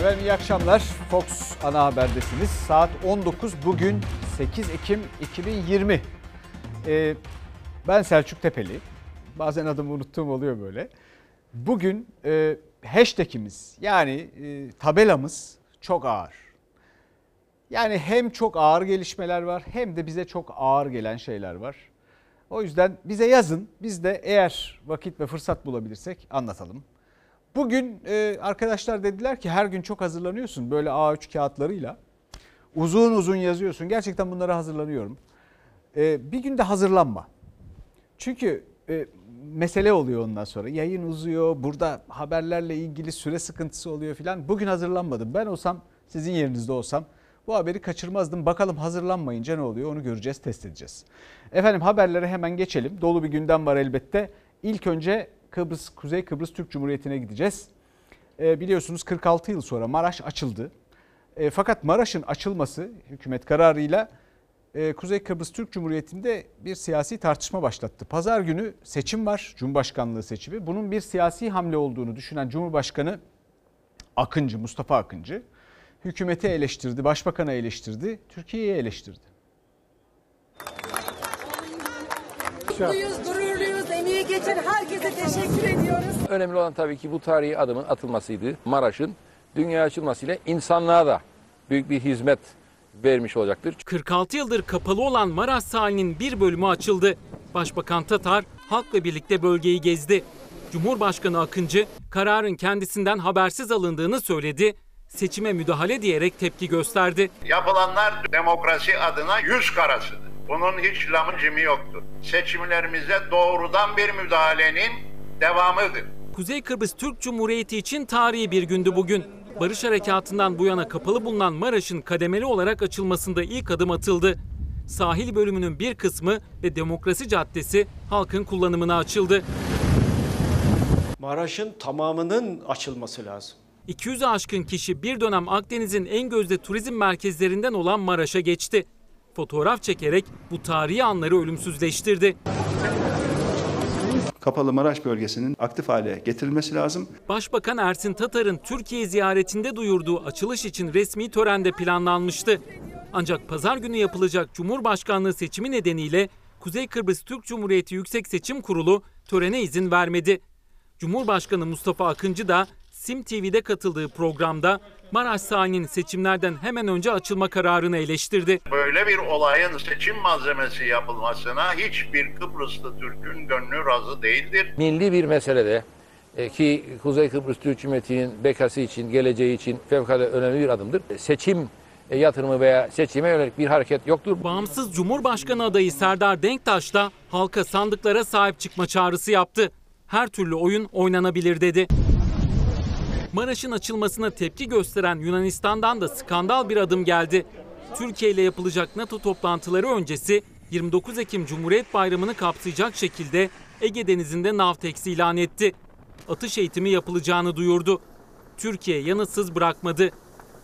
Efendim iyi akşamlar. Fox ana haberdesiniz. Saat 19 bugün 8 Ekim 2020. Ee, ben Selçuk Tepeli. Bazen adımı unuttuğum oluyor böyle. Bugün e, hashtagimiz yani e, tabelamız çok ağır. Yani hem çok ağır gelişmeler var hem de bize çok ağır gelen şeyler var. O yüzden bize yazın. Biz de eğer vakit ve fırsat bulabilirsek anlatalım. Bugün e, arkadaşlar dediler ki her gün çok hazırlanıyorsun böyle A3 kağıtlarıyla. Uzun uzun yazıyorsun. Gerçekten bunlara hazırlanıyorum. E, bir günde hazırlanma. Çünkü e, mesele oluyor ondan sonra. Yayın uzuyor. Burada haberlerle ilgili süre sıkıntısı oluyor filan. Bugün hazırlanmadım. Ben olsam sizin yerinizde olsam bu haberi kaçırmazdım. Bakalım hazırlanmayınca ne oluyor onu göreceğiz, test edeceğiz. Efendim haberlere hemen geçelim. Dolu bir gündem var elbette. İlk önce Kıbrıs, Kuzey Kıbrıs Türk Cumhuriyeti'ne gideceğiz. E, biliyorsunuz 46 yıl sonra Maraş açıldı. E, fakat Maraş'ın açılması hükümet kararıyla e, Kuzey Kıbrıs Türk Cumhuriyeti'nde bir siyasi tartışma başlattı. Pazar günü seçim var, Cumhurbaşkanlığı seçimi. Bunun bir siyasi hamle olduğunu düşünen Cumhurbaşkanı Akıncı, Mustafa Akıncı hükümeti eleştirdi, başbakanı eleştirdi, Türkiye'yi eleştirdi. Mutluyuz, emeği geçen herkese teşekkür ediyoruz. Önemli olan tabii ki bu tarihi adımın atılmasıydı. Maraş'ın dünya açılmasıyla insanlığa da büyük bir hizmet vermiş olacaktır. 46 yıldır kapalı olan Maraş sahilinin bir bölümü açıldı. Başbakan Tatar halkla birlikte bölgeyi gezdi. Cumhurbaşkanı Akıncı kararın kendisinden habersiz alındığını söyledi. Seçime müdahale diyerek tepki gösterdi. Yapılanlar demokrasi adına yüz karasıdır. Bunun hiç lamı cimi yoktur. Seçimlerimize doğrudan bir müdahalenin devamıdır. Kuzey Kıbrıs Türk Cumhuriyeti için tarihi bir gündü bugün. Barış Harekatı'ndan bu yana kapalı bulunan Maraş'ın kademeli olarak açılmasında ilk adım atıldı. Sahil bölümünün bir kısmı ve Demokrasi Caddesi halkın kullanımına açıldı. Maraş'ın tamamının açılması lazım. 200'ü aşkın kişi bir dönem Akdeniz'in en gözde turizm merkezlerinden olan Maraş'a geçti. Fotoğraf çekerek bu tarihi anları ölümsüzleştirdi. Kapalı Maraş bölgesinin aktif hale getirilmesi lazım. Başbakan Ersin Tatar'ın Türkiye ziyaretinde duyurduğu açılış için resmi törende planlanmıştı. Ancak pazar günü yapılacak Cumhurbaşkanlığı seçimi nedeniyle Kuzey Kıbrıs Türk Cumhuriyeti Yüksek Seçim Kurulu törene izin vermedi. Cumhurbaşkanı Mustafa Akıncı da Sim TV'de katıldığı programda Maraş sahilinin seçimlerden hemen önce açılma kararını eleştirdi. Böyle bir olayın seçim malzemesi yapılmasına hiçbir Kıbrıslı Türk'ün gönlü razı değildir. Milli bir meselede e, ki Kuzey Kıbrıs Türk Cumhuriyeti'nin bekası için, geleceği için fevkalade önemli bir adımdır. Seçim e, yatırımı veya seçime yönelik bir hareket yoktur. Bağımsız Cumhurbaşkanı adayı Serdar Denktaş da halka sandıklara sahip çıkma çağrısı yaptı. Her türlü oyun oynanabilir dedi. Maraş'ın açılmasına tepki gösteren Yunanistan'dan da skandal bir adım geldi. Türkiye ile yapılacak NATO toplantıları öncesi 29 Ekim Cumhuriyet Bayramı'nı kapsayacak şekilde Ege Denizi'nde Navtex ilan etti. Atış eğitimi yapılacağını duyurdu. Türkiye yanıtsız bırakmadı.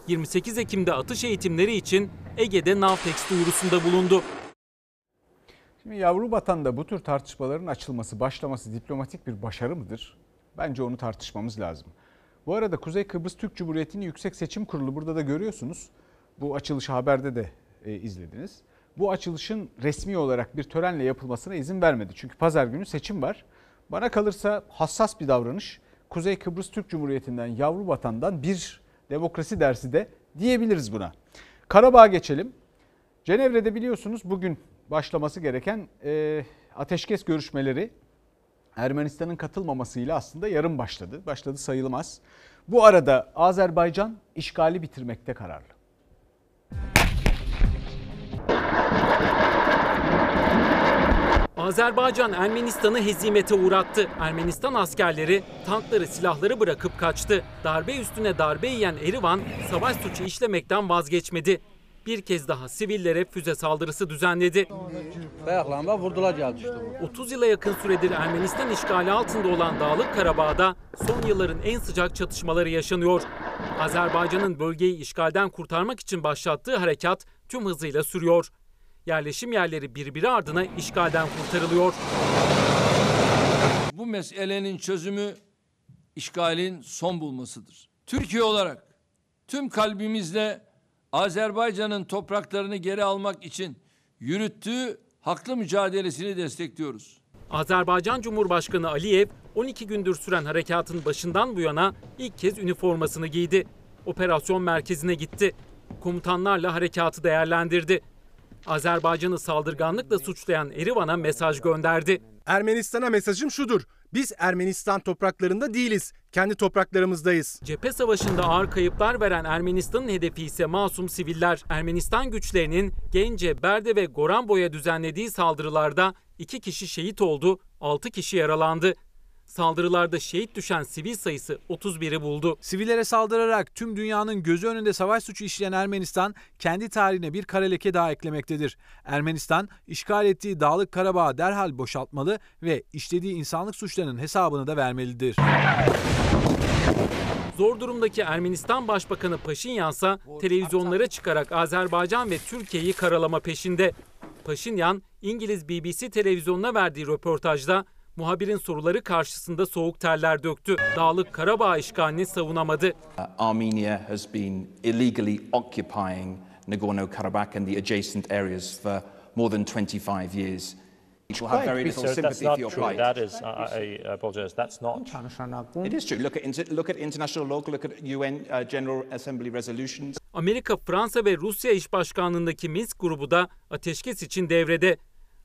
28 Ekim'de atış eğitimleri için Ege'de Navtex duyurusunda bulundu. Şimdi yavru vatanda bu tür tartışmaların açılması, başlaması diplomatik bir başarı mıdır? Bence onu tartışmamız lazım. Bu arada Kuzey Kıbrıs Türk Cumhuriyeti'nin Yüksek Seçim Kurulu burada da görüyorsunuz. Bu açılışı haberde de e, izlediniz. Bu açılışın resmi olarak bir törenle yapılmasına izin vermedi. Çünkü pazar günü seçim var. Bana kalırsa hassas bir davranış. Kuzey Kıbrıs Türk Cumhuriyeti'nden yavru vatandan bir demokrasi dersi de diyebiliriz buna. Karabağ'a geçelim. Cenevre'de biliyorsunuz bugün başlaması gereken e, ateşkes görüşmeleri Ermenistan'ın katılmamasıyla aslında yarım başladı. Başladı sayılmaz. Bu arada Azerbaycan işgali bitirmekte kararlı. Azerbaycan Ermenistan'ı hezimete uğrattı. Ermenistan askerleri tankları silahları bırakıp kaçtı. Darbe üstüne darbe yiyen Erivan savaş suçu işlemekten vazgeçmedi. Bir kez daha sivillere füze saldırısı düzenledi. Geldi işte bu. 30 yıla yakın süredir Ermenistan işgali altında olan Dağlık Karabağ'da son yılların en sıcak çatışmaları yaşanıyor. Azerbaycan'ın bölgeyi işgalden kurtarmak için başlattığı harekat tüm hızıyla sürüyor. Yerleşim yerleri birbiri ardına işgalden kurtarılıyor. Bu meselenin çözümü işgalin son bulmasıdır. Türkiye olarak tüm kalbimizle Azerbaycan'ın topraklarını geri almak için yürüttüğü haklı mücadelesini destekliyoruz. Azerbaycan Cumhurbaşkanı Aliyev 12 gündür süren harekatın başından bu yana ilk kez üniformasını giydi. Operasyon merkezine gitti. Komutanlarla harekatı değerlendirdi. Azerbaycan'ı saldırganlıkla suçlayan Erivan'a mesaj gönderdi. Ermenistan'a mesajım şudur. Biz Ermenistan topraklarında değiliz. Kendi topraklarımızdayız. Cephe savaşında ağır kayıplar veren Ermenistan'ın hedefi ise masum siviller. Ermenistan güçlerinin Gence, Berde ve Goranboy'a düzenlediği saldırılarda 2 kişi şehit oldu, 6 kişi yaralandı. Saldırılarda şehit düşen sivil sayısı 31'i buldu. Sivillere saldırarak tüm dünyanın gözü önünde savaş suçu işleyen Ermenistan kendi tarihine bir kara leke daha eklemektedir. Ermenistan işgal ettiği Dağlık Karabağ'ı derhal boşaltmalı ve işlediği insanlık suçlarının hesabını da vermelidir. Zor durumdaki Ermenistan Başbakanı Paşinyan ise televizyonlara çıkarak Azerbaycan ve Türkiye'yi karalama peşinde. Paşinyan, İngiliz BBC televizyonuna verdiği röportajda muhabirin soruları karşısında soğuk terler döktü. Dağlık Karabağ işgalini savunamadı. Armenia has been illegally occupying Nagorno-Karabakh and the adjacent areas for more than 25 years. We'll have very little sympathy for your plight. That is, I, I apologize, that's not. It is true. Look at, inter- look at international law, look at UN uh, General Assembly resolutions. Amerika, Fransa ve Rusya İş Başkanlığındaki Minsk grubu da ateşkes için devrede.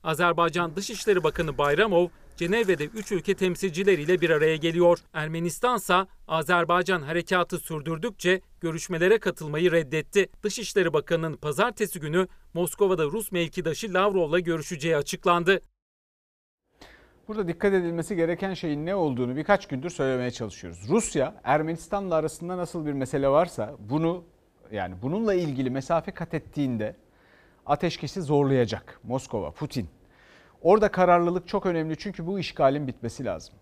Azerbaycan Dışişleri Bakanı Bayramov, Cenevre'de 3 ülke temsilcileriyle bir araya geliyor. Ermenistan ise Azerbaycan harekatı sürdürdükçe görüşmelere katılmayı reddetti. Dışişleri Bakanı'nın pazartesi günü Moskova'da Rus mevkidaşı Lavrov'la görüşeceği açıklandı. Burada dikkat edilmesi gereken şeyin ne olduğunu birkaç gündür söylemeye çalışıyoruz. Rusya Ermenistan'la arasında nasıl bir mesele varsa bunu yani bununla ilgili mesafe kat ettiğinde ateşkesi zorlayacak Moskova, Putin. Orada kararlılık çok önemli çünkü bu işgalin bitmesi lazım.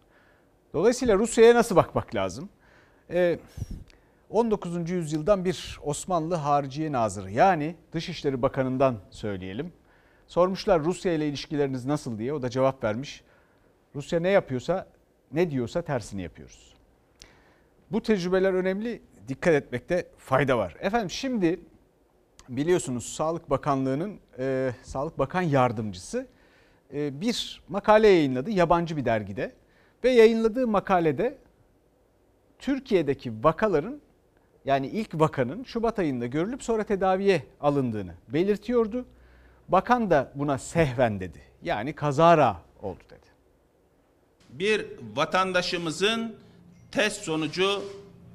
Dolayısıyla Rusya'ya nasıl bakmak lazım? Ee, 19. yüzyıldan bir Osmanlı Hariciye Nazırı yani Dışişleri Bakanı'ndan söyleyelim. Sormuşlar Rusya ile ilişkileriniz nasıl diye o da cevap vermiş. Rusya ne yapıyorsa ne diyorsa tersini yapıyoruz. Bu tecrübeler önemli dikkat etmekte fayda var. Efendim şimdi biliyorsunuz Sağlık Bakanlığı'nın e, Sağlık Bakan Yardımcısı bir makale yayınladı yabancı bir dergide ve yayınladığı makalede Türkiye'deki vakaların yani ilk vakanın Şubat ayında görülüp sonra tedaviye alındığını belirtiyordu. Bakan da buna sehven dedi. Yani kazara oldu dedi. Bir vatandaşımızın test sonucu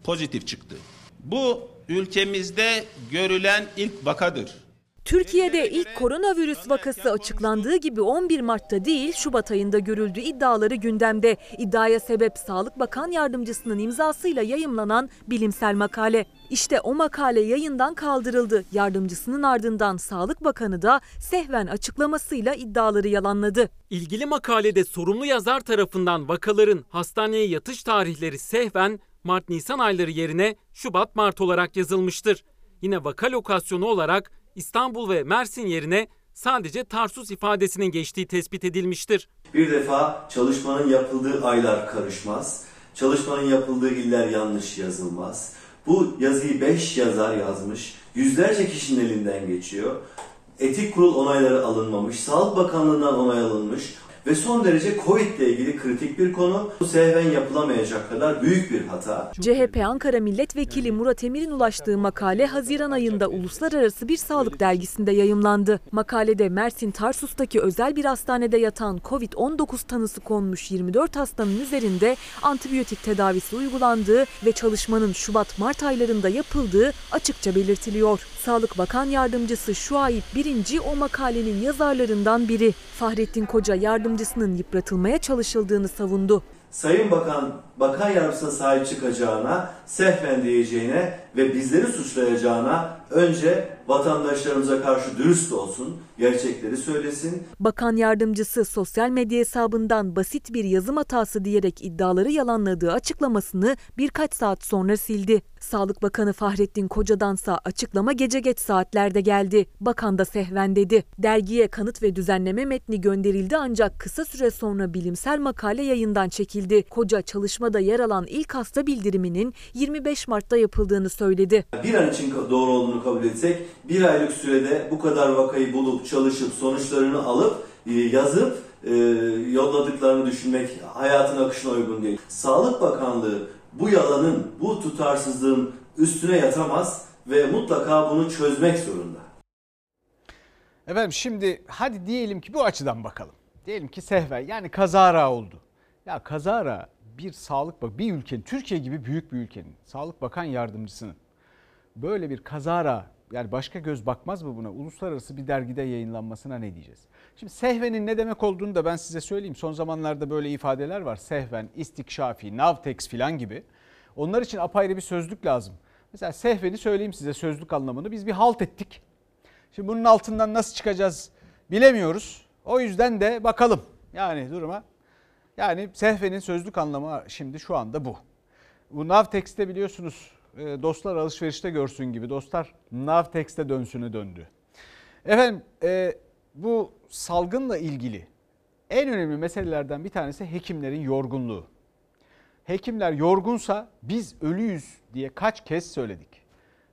pozitif çıktı. Bu ülkemizde görülen ilk vakadır. Türkiye'de ilk koronavirüs vakası açıklandığı gibi 11 Mart'ta değil Şubat ayında görüldü iddiaları gündemde. İddiaya sebep Sağlık Bakan Yardımcısının imzasıyla yayımlanan bilimsel makale. İşte o makale yayından kaldırıldı. Yardımcısının ardından Sağlık Bakanı da sehven açıklamasıyla iddiaları yalanladı. İlgili makalede sorumlu yazar tarafından vakaların hastaneye yatış tarihleri sehven Mart-Nisan ayları yerine Şubat-Mart olarak yazılmıştır. Yine vaka lokasyonu olarak İstanbul ve Mersin yerine sadece Tarsus ifadesinin geçtiği tespit edilmiştir. Bir defa çalışmanın yapıldığı aylar karışmaz. Çalışmanın yapıldığı iller yanlış yazılmaz. Bu yazıyı 5 yazar yazmış. Yüzlerce kişinin elinden geçiyor. Etik kurul onayları alınmamış. Sağlık Bakanlığı'ndan onay alınmış. Ve son derece Covid ile ilgili kritik bir konu. Bu sehven yapılamayacak kadar büyük bir hata. CHP Ankara Milletvekili Murat Emir'in ulaştığı makale Haziran ayında uluslararası bir sağlık dergisinde yayımlandı. Makalede Mersin Tarsus'taki özel bir hastanede yatan Covid-19 tanısı konmuş 24 hastanın üzerinde antibiyotik tedavisi uygulandığı ve çalışmanın Şubat-Mart aylarında yapıldığı açıkça belirtiliyor. Sağlık Bakan Yardımcısı Şuayip Birinci o makalenin yazarlarından biri. Fahrettin Koca yardımcısının yıpratılmaya çalışıldığını savundu. Sayın Bakan, Bakan Yardımcısına sahip çıkacağına, sehven diyeceğine ve bizleri suçlayacağına önce vatandaşlarımıza karşı dürüst olsun, gerçekleri söylesin. Bakan Yardımcısı sosyal medya hesabından basit bir yazım hatası diyerek iddiaları yalanladığı açıklamasını birkaç saat sonra sildi. Sağlık Bakanı Fahrettin Koca'dansa açıklama gece geç saatlerde geldi. Bakan da sehven dedi. Dergiye kanıt ve düzenleme metni gönderildi ancak kısa süre sonra bilimsel makale yayından çekildi. Koca çalışmada yer alan ilk hasta bildiriminin 25 Mart'ta yapıldığını söyledi. Bir an için doğru olduğunu kabul etsek bir aylık sürede bu kadar vakayı bulup çalışıp sonuçlarını alıp e, yazıp e, yolladıklarını düşünmek hayatın akışına uygun değil. Sağlık Bakanlığı bu yalanın, bu tutarsızlığın üstüne yatamaz ve mutlaka bunu çözmek zorunda. Efendim şimdi hadi diyelim ki bu açıdan bakalım. Diyelim ki sehven yani kazara oldu. Ya kazara bir sağlık bak bir ülkenin Türkiye gibi büyük bir ülkenin sağlık bakan yardımcısının böyle bir kazara yani başka göz bakmaz mı buna? Uluslararası bir dergide yayınlanmasına ne diyeceğiz? Şimdi sehvenin ne demek olduğunu da ben size söyleyeyim. Son zamanlarda böyle ifadeler var. Sehven, istikşafi, navtex filan gibi. Onlar için apayrı bir sözlük lazım. Mesela sehveni söyleyeyim size sözlük anlamını. Biz bir halt ettik. Şimdi bunun altından nasıl çıkacağız bilemiyoruz. O yüzden de bakalım yani duruma. Yani sehvenin sözlük anlamı şimdi şu anda bu. Bu Navtex'te biliyorsunuz e, dostlar alışverişte görsün gibi dostlar Navtex'te dönsünü döndü. Efendim e, bu salgınla ilgili en önemli meselelerden bir tanesi hekimlerin yorgunluğu. Hekimler yorgunsa biz ölüyüz diye kaç kez söyledik.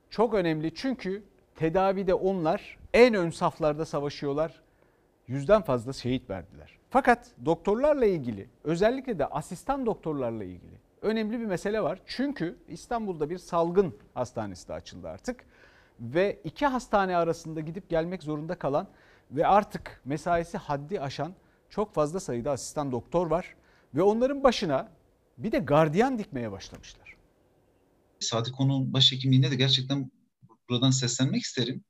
Çok önemli çünkü tedavide onlar en ön saflarda savaşıyorlar. Yüzden fazla şehit verdiler. Fakat doktorlarla ilgili özellikle de asistan doktorlarla ilgili önemli bir mesele var. Çünkü İstanbul'da bir salgın hastanesi de açıldı artık. Ve iki hastane arasında gidip gelmek zorunda kalan ve artık mesaisi haddi aşan çok fazla sayıda asistan doktor var. Ve onların başına bir de gardiyan dikmeye başlamışlar. Sadık onun başhekimliğine de gerçekten buradan seslenmek isterim.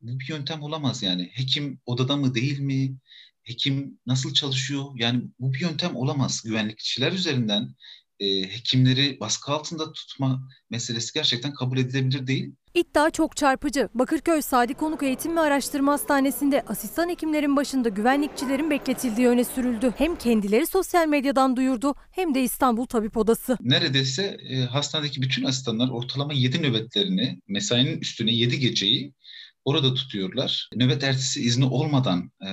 Bu bir yöntem olamaz yani. Hekim odada mı değil mi? Hekim nasıl çalışıyor? Yani bu bir yöntem olamaz. Güvenlikçiler üzerinden e, hekimleri baskı altında tutma meselesi gerçekten kabul edilebilir değil. İddia çok çarpıcı. Bakırköy Sadi Konuk Eğitim ve Araştırma Hastanesi'nde asistan hekimlerin başında güvenlikçilerin bekletildiği öne sürüldü. Hem kendileri sosyal medyadan duyurdu hem de İstanbul Tabip Odası. Neredeyse e, hastanedeki bütün asistanlar ortalama 7 nöbetlerini, mesainin üstüne 7 geceyi orada tutuyorlar. Nöbet ertesi izni olmadan e,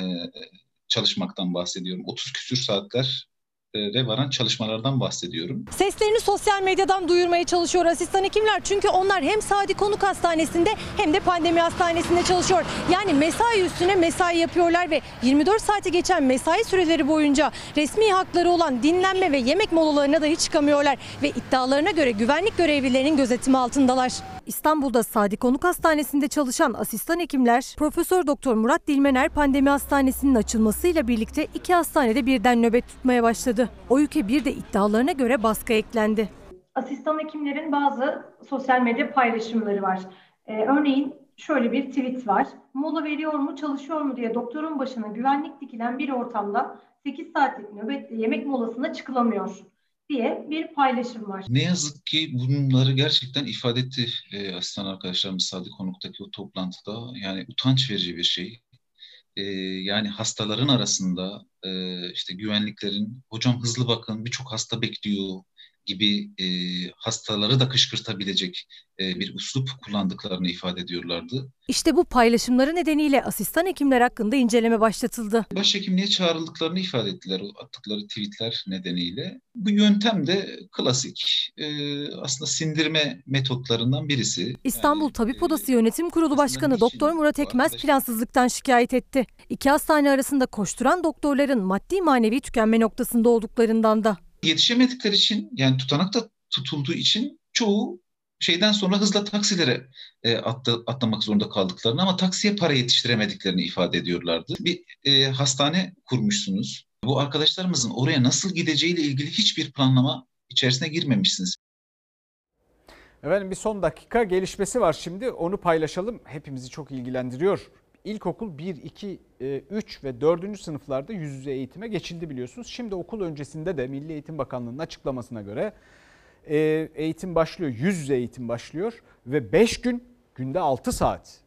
çalışmaktan bahsediyorum. 30 küsür saatler re varan çalışmalardan bahsediyorum. Seslerini sosyal medyadan duyurmaya çalışıyor asistan hekimler. Çünkü onlar hem Sadi Konuk Hastanesi'nde hem de pandemi hastanesinde çalışıyor. Yani mesai üstüne mesai yapıyorlar ve 24 saati geçen mesai süreleri boyunca resmi hakları olan dinlenme ve yemek molalarına dahi çıkamıyorlar. Ve iddialarına göre güvenlik görevlilerinin gözetimi altındalar. İstanbul'da Sadi Konuk Hastanesi'nde çalışan asistan hekimler Profesör Doktor Murat Dilmener pandemi hastanesinin açılmasıyla birlikte iki hastanede birden nöbet tutmaya başladı. O ülke bir de iddialarına göre baskı eklendi. Asistan hekimlerin bazı sosyal medya paylaşımları var. Ee, örneğin şöyle bir tweet var. Mola veriyor mu çalışıyor mu diye doktorun başına güvenlik dikilen bir ortamda 8 saatlik nöbetle yemek molasına çıkılamıyor diye bir paylaşım var. Ne yazık ki bunları gerçekten ifade etti e, asistan arkadaşlarımız Sadık Konuk'taki o toplantıda. Yani utanç verici bir şey. E, yani hastaların arasında e, işte güvenliklerin hocam hızlı bakın birçok hasta bekliyor gibi e, hastaları da kışkırtabilecek e, bir uslup kullandıklarını ifade ediyorlardı. İşte bu paylaşımları nedeniyle asistan hekimler hakkında inceleme başlatıldı. Başhekimliğe çağrıldıklarını ifade ettiler o attıkları tweetler nedeniyle. Bu yöntem de klasik e, aslında sindirme metotlarından birisi. İstanbul yani, Tabip Odası Yönetim Kurulu Başkanı Doktor Murat Ekmez plansızlıktan şikayet etti. İki hastane arasında koşturan doktorların maddi manevi tükenme noktasında olduklarından da. Yetişemedikleri için yani tutanakta tutulduğu için çoğu şeyden sonra hızla taksilere e, attı, atlamak zorunda kaldıklarını ama taksiye para yetiştiremediklerini ifade ediyorlardı. Bir e, hastane kurmuşsunuz. Bu arkadaşlarımızın oraya nasıl gideceğiyle ilgili hiçbir planlama içerisine girmemişsiniz. Efendim bir son dakika gelişmesi var şimdi onu paylaşalım. Hepimizi çok ilgilendiriyor. İlkokul 1, 2, 3 ve 4. sınıflarda yüz yüze eğitime geçildi biliyorsunuz. Şimdi okul öncesinde de Milli Eğitim Bakanlığı'nın açıklamasına göre e, eğitim başlıyor. Yüz yüze eğitim başlıyor ve 5 gün günde 6 saat.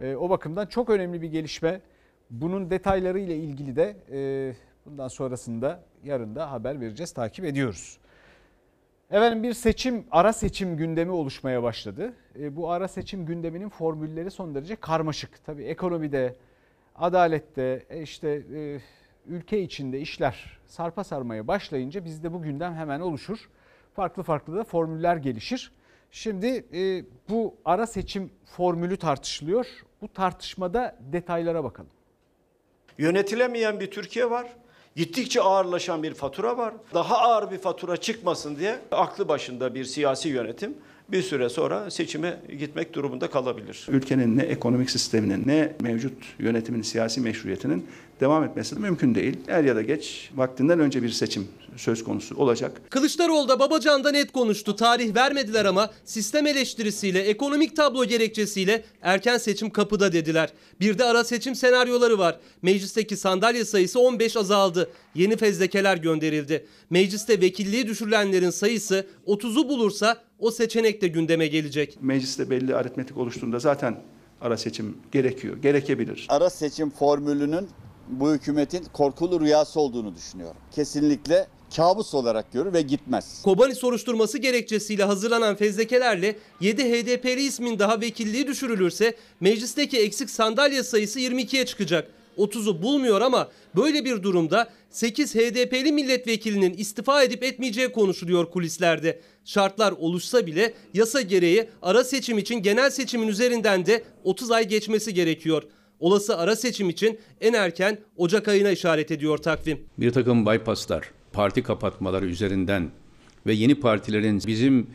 E, o bakımdan çok önemli bir gelişme. Bunun detayları ile ilgili de e, bundan sonrasında yarın da haber vereceğiz, takip ediyoruz. Efendim bir seçim, ara seçim gündemi oluşmaya başladı. E, bu ara seçim gündeminin formülleri son derece karmaşık. Tabii ekonomide, adalette, e, işte e, ülke içinde işler sarpa sarmaya başlayınca bizde bu gündem hemen oluşur. Farklı farklı da formüller gelişir. Şimdi bu ara seçim formülü tartışılıyor. Bu tartışmada detaylara bakalım. Yönetilemeyen bir Türkiye var. Gittikçe ağırlaşan bir fatura var. Daha ağır bir fatura çıkmasın diye aklı başında bir siyasi yönetim bir süre sonra seçime gitmek durumunda kalabilir. Ülkenin ne ekonomik sisteminin ne mevcut yönetimin siyasi meşruiyetinin devam etmesi de mümkün değil. Er ya da geç vaktinden önce bir seçim söz konusu olacak. Kılıçdaroğlu da Babacan'da net konuştu. Tarih vermediler ama sistem eleştirisiyle, ekonomik tablo gerekçesiyle erken seçim kapıda dediler. Bir de ara seçim senaryoları var. Meclisteki sandalye sayısı 15 azaldı. Yeni fezlekeler gönderildi. Mecliste vekilliği düşürülenlerin sayısı 30'u bulursa o seçenek de gündeme gelecek. Mecliste belli aritmetik oluştuğunda zaten ara seçim gerekiyor, gerekebilir. Ara seçim formülünün bu hükümetin korkulu rüyası olduğunu düşünüyorum. Kesinlikle kabus olarak görür ve gitmez. Kobani soruşturması gerekçesiyle hazırlanan fezlekelerle 7 HDP'li ismin daha vekilliği düşürülürse meclisteki eksik sandalye sayısı 22'ye çıkacak. 30'u bulmuyor ama böyle bir durumda 8 HDP'li milletvekilinin istifa edip etmeyeceği konuşuluyor kulislerde. Şartlar oluşsa bile yasa gereği ara seçim için genel seçimin üzerinden de 30 ay geçmesi gerekiyor. Olası ara seçim için en erken Ocak ayına işaret ediyor takvim. Bir takım bypasslar, parti kapatmaları üzerinden ve yeni partilerin bizim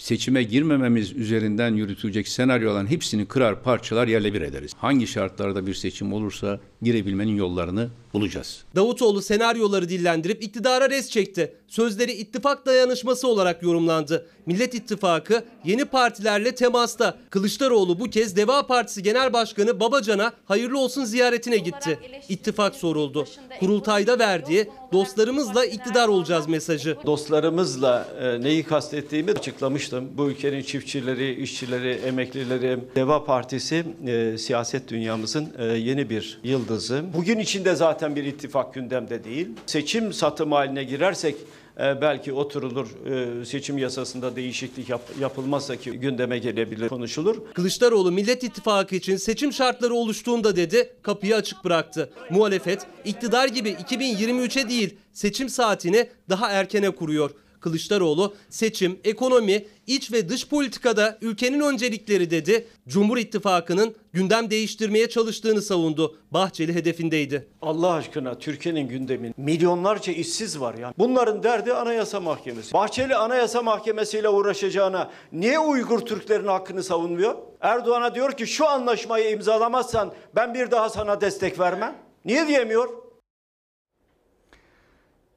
seçime girmememiz üzerinden yürütülecek senaryoların hepsini kırar parçalar yerle bir ederiz. Hangi şartlarda bir seçim olursa girebilmenin yollarını bulacağız. Davutoğlu senaryoları dillendirip iktidara res çekti. Sözleri ittifak dayanışması olarak yorumlandı. Millet İttifakı yeni partilerle temasta. Kılıçdaroğlu bu kez Deva Partisi Genel Başkanı Babacan'a hayırlı olsun ziyaretine gitti. İttifak soruldu. Kurultayda verdiği dostlarımızla iktidar olacağız mesajı. Dostlarımızla e, neyi kastettiğimi açıklamıştım. Bu ülkenin çiftçileri, işçileri, emeklileri, Deva Partisi e, siyaset dünyamızın e, yeni bir yıldızı. Bugün içinde zaten bir ittifak gündemde değil. Seçim satım haline girersek e, belki oturulur e, seçim yasasında değişiklik yap, yapılmazsa ki gündeme gelebilir konuşulur. Kılıçdaroğlu Millet İttifakı için seçim şartları oluştuğunda dedi kapıyı açık bıraktı. Muhalefet iktidar gibi 2023'e değil seçim saatini daha erkene kuruyor. Kılıçdaroğlu seçim, ekonomi, iç ve dış politikada ülkenin öncelikleri dedi. Cumhur İttifakı'nın gündem değiştirmeye çalıştığını savundu. Bahçeli hedefindeydi. Allah aşkına Türkiye'nin gündemi milyonlarca işsiz var ya. Bunların derdi Anayasa Mahkemesi. Bahçeli Anayasa Mahkemesi ile uğraşacağına niye Uygur Türklerin hakkını savunmuyor? Erdoğan'a diyor ki şu anlaşmayı imzalamazsan ben bir daha sana destek vermem. Niye diyemiyor?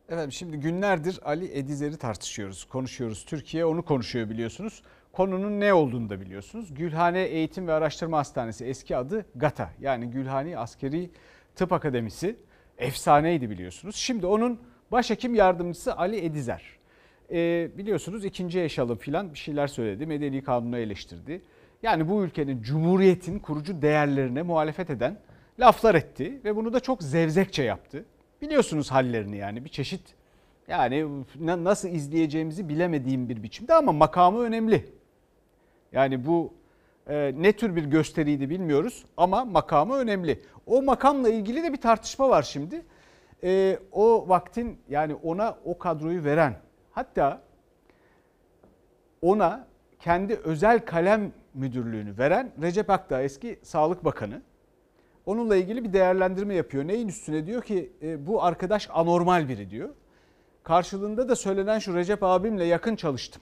Efendim şimdi günlerdir Ali Edizer'i tartışıyoruz, konuşuyoruz. Türkiye onu konuşuyor biliyorsunuz. Konunun ne olduğunu da biliyorsunuz. Gülhane Eğitim ve Araştırma Hastanesi eski adı GATA yani Gülhane Askeri Tıp Akademisi efsaneydi biliyorsunuz. Şimdi onun başhekim yardımcısı Ali Edizer. Ee, biliyorsunuz ikinci yaşalım filan bir şeyler söyledi. Medeni kanunu eleştirdi. Yani bu ülkenin cumhuriyetin kurucu değerlerine muhalefet eden laflar etti ve bunu da çok zevzekçe yaptı. Biliyorsunuz hallerini yani bir çeşit yani nasıl izleyeceğimizi bilemediğim bir biçimde ama makamı önemli. Yani bu e, ne tür bir gösteriydi bilmiyoruz ama makamı önemli. O makamla ilgili de bir tartışma var şimdi. E, o vaktin yani ona o kadroyu veren hatta ona kendi özel kalem müdürlüğünü veren Recep Akdağ eski Sağlık Bakanı. Onunla ilgili bir değerlendirme yapıyor. Neyin üstüne diyor ki e, bu arkadaş anormal biri diyor. Karşılığında da söylenen şu Recep abimle yakın çalıştım.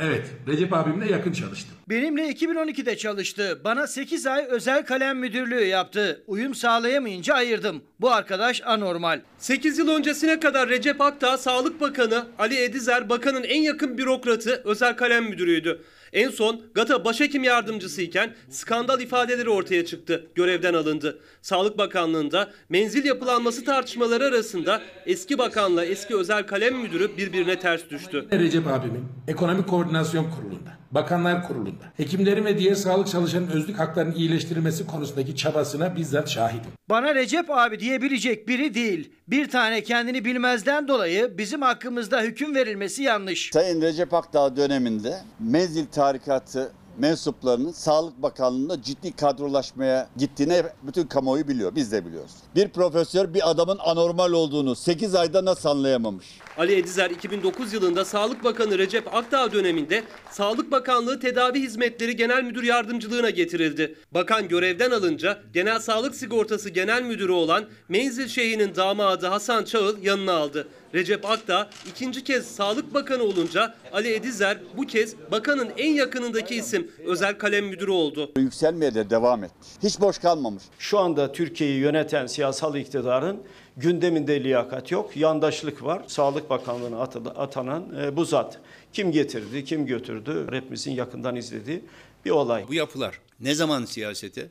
Evet, Recep abimle yakın çalıştım. Benimle 2012'de çalıştı. Bana 8 ay özel kalem müdürlüğü yaptı. Uyum sağlayamayınca ayırdım. Bu arkadaş anormal. 8 yıl öncesine kadar Recep Akdağ Sağlık Bakanı, Ali Edizer bakanın en yakın bürokratı, özel kalem müdürüydü. En son GATA başhekim yardımcısıyken skandal ifadeleri ortaya çıktı. Görevden alındı. Sağlık Bakanlığı'nda menzil yapılanması tartışmaları arasında eski bakanla eski özel kalem müdürü birbirine ters düştü. Recep abimin ekonomik koordinasyon kurulunda Bakanlar Kurulu'nda hekimlerin ve diğer sağlık çalışanının özlük haklarının iyileştirilmesi konusundaki çabasına bizzat şahidim. Bana Recep abi diyebilecek biri değil. Bir tane kendini bilmezden dolayı bizim hakkımızda hüküm verilmesi yanlış. Sayın Recep Akdağ döneminde menzil tarikatı mensuplarının Sağlık Bakanlığı'nda ciddi kadrolaşmaya gittiğini bütün kamuoyu biliyor. Biz de biliyoruz. Bir profesör bir adamın anormal olduğunu 8 ayda nasıl anlayamamış? Ali Edizer 2009 yılında Sağlık Bakanı Recep Akdağ döneminde Sağlık Bakanlığı Tedavi Hizmetleri Genel Müdür Yardımcılığına getirildi. Bakan görevden alınca Genel Sağlık Sigortası Genel Müdürü olan Menzil Şeyh'inin damadı Hasan Çağıl yanına aldı. Recep Akdağ ikinci kez Sağlık Bakanı olunca Ali Edizer bu kez bakanın en yakınındaki isim özel kalem müdürü oldu. Yükselmeye de devam etmiş. Hiç boş kalmamış. Şu anda Türkiye'yi yöneten siyasal iktidarın gündeminde liyakat yok, yandaşlık var. Sağlık Bakanlığı'na atanan e, bu zat. Kim getirdi, kim götürdü? Hepimizin yakından izlediği bir olay. Bu yapılar ne zaman siyasete,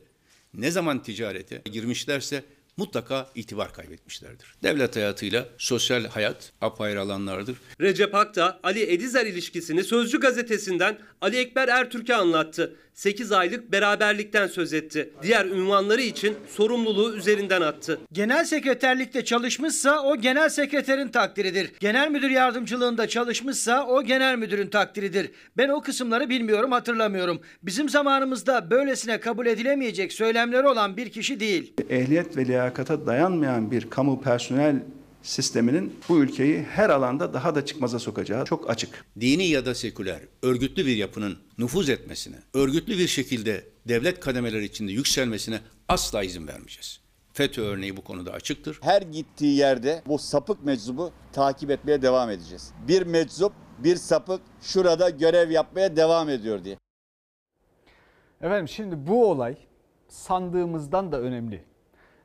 ne zaman ticarete girmişlerse mutlaka itibar kaybetmişlerdir. Devlet hayatıyla sosyal hayat apayrı alanlardır. Recep Akta Ali Edizer ilişkisini Sözcü gazetesinden Ali Ekber Ertürk'e anlattı. 8 aylık beraberlikten söz etti. Diğer ünvanları için sorumluluğu üzerinden attı. Genel sekreterlikte çalışmışsa o genel sekreterin takdiridir. Genel müdür yardımcılığında çalışmışsa o genel müdürün takdiridir. Ben o kısımları bilmiyorum hatırlamıyorum. Bizim zamanımızda böylesine kabul edilemeyecek söylemleri olan bir kişi değil. Ehliyet ve liyakata dayanmayan bir kamu personel sisteminin bu ülkeyi her alanda daha da çıkmaza sokacağı çok açık. Dini ya da seküler, örgütlü bir yapının nüfuz etmesine, örgütlü bir şekilde devlet kademeleri içinde yükselmesine asla izin vermeyeceğiz. FETÖ örneği bu konuda açıktır. Her gittiği yerde bu sapık meczubu takip etmeye devam edeceğiz. Bir meczup, bir sapık şurada görev yapmaya devam ediyor diye. Efendim şimdi bu olay sandığımızdan da önemli.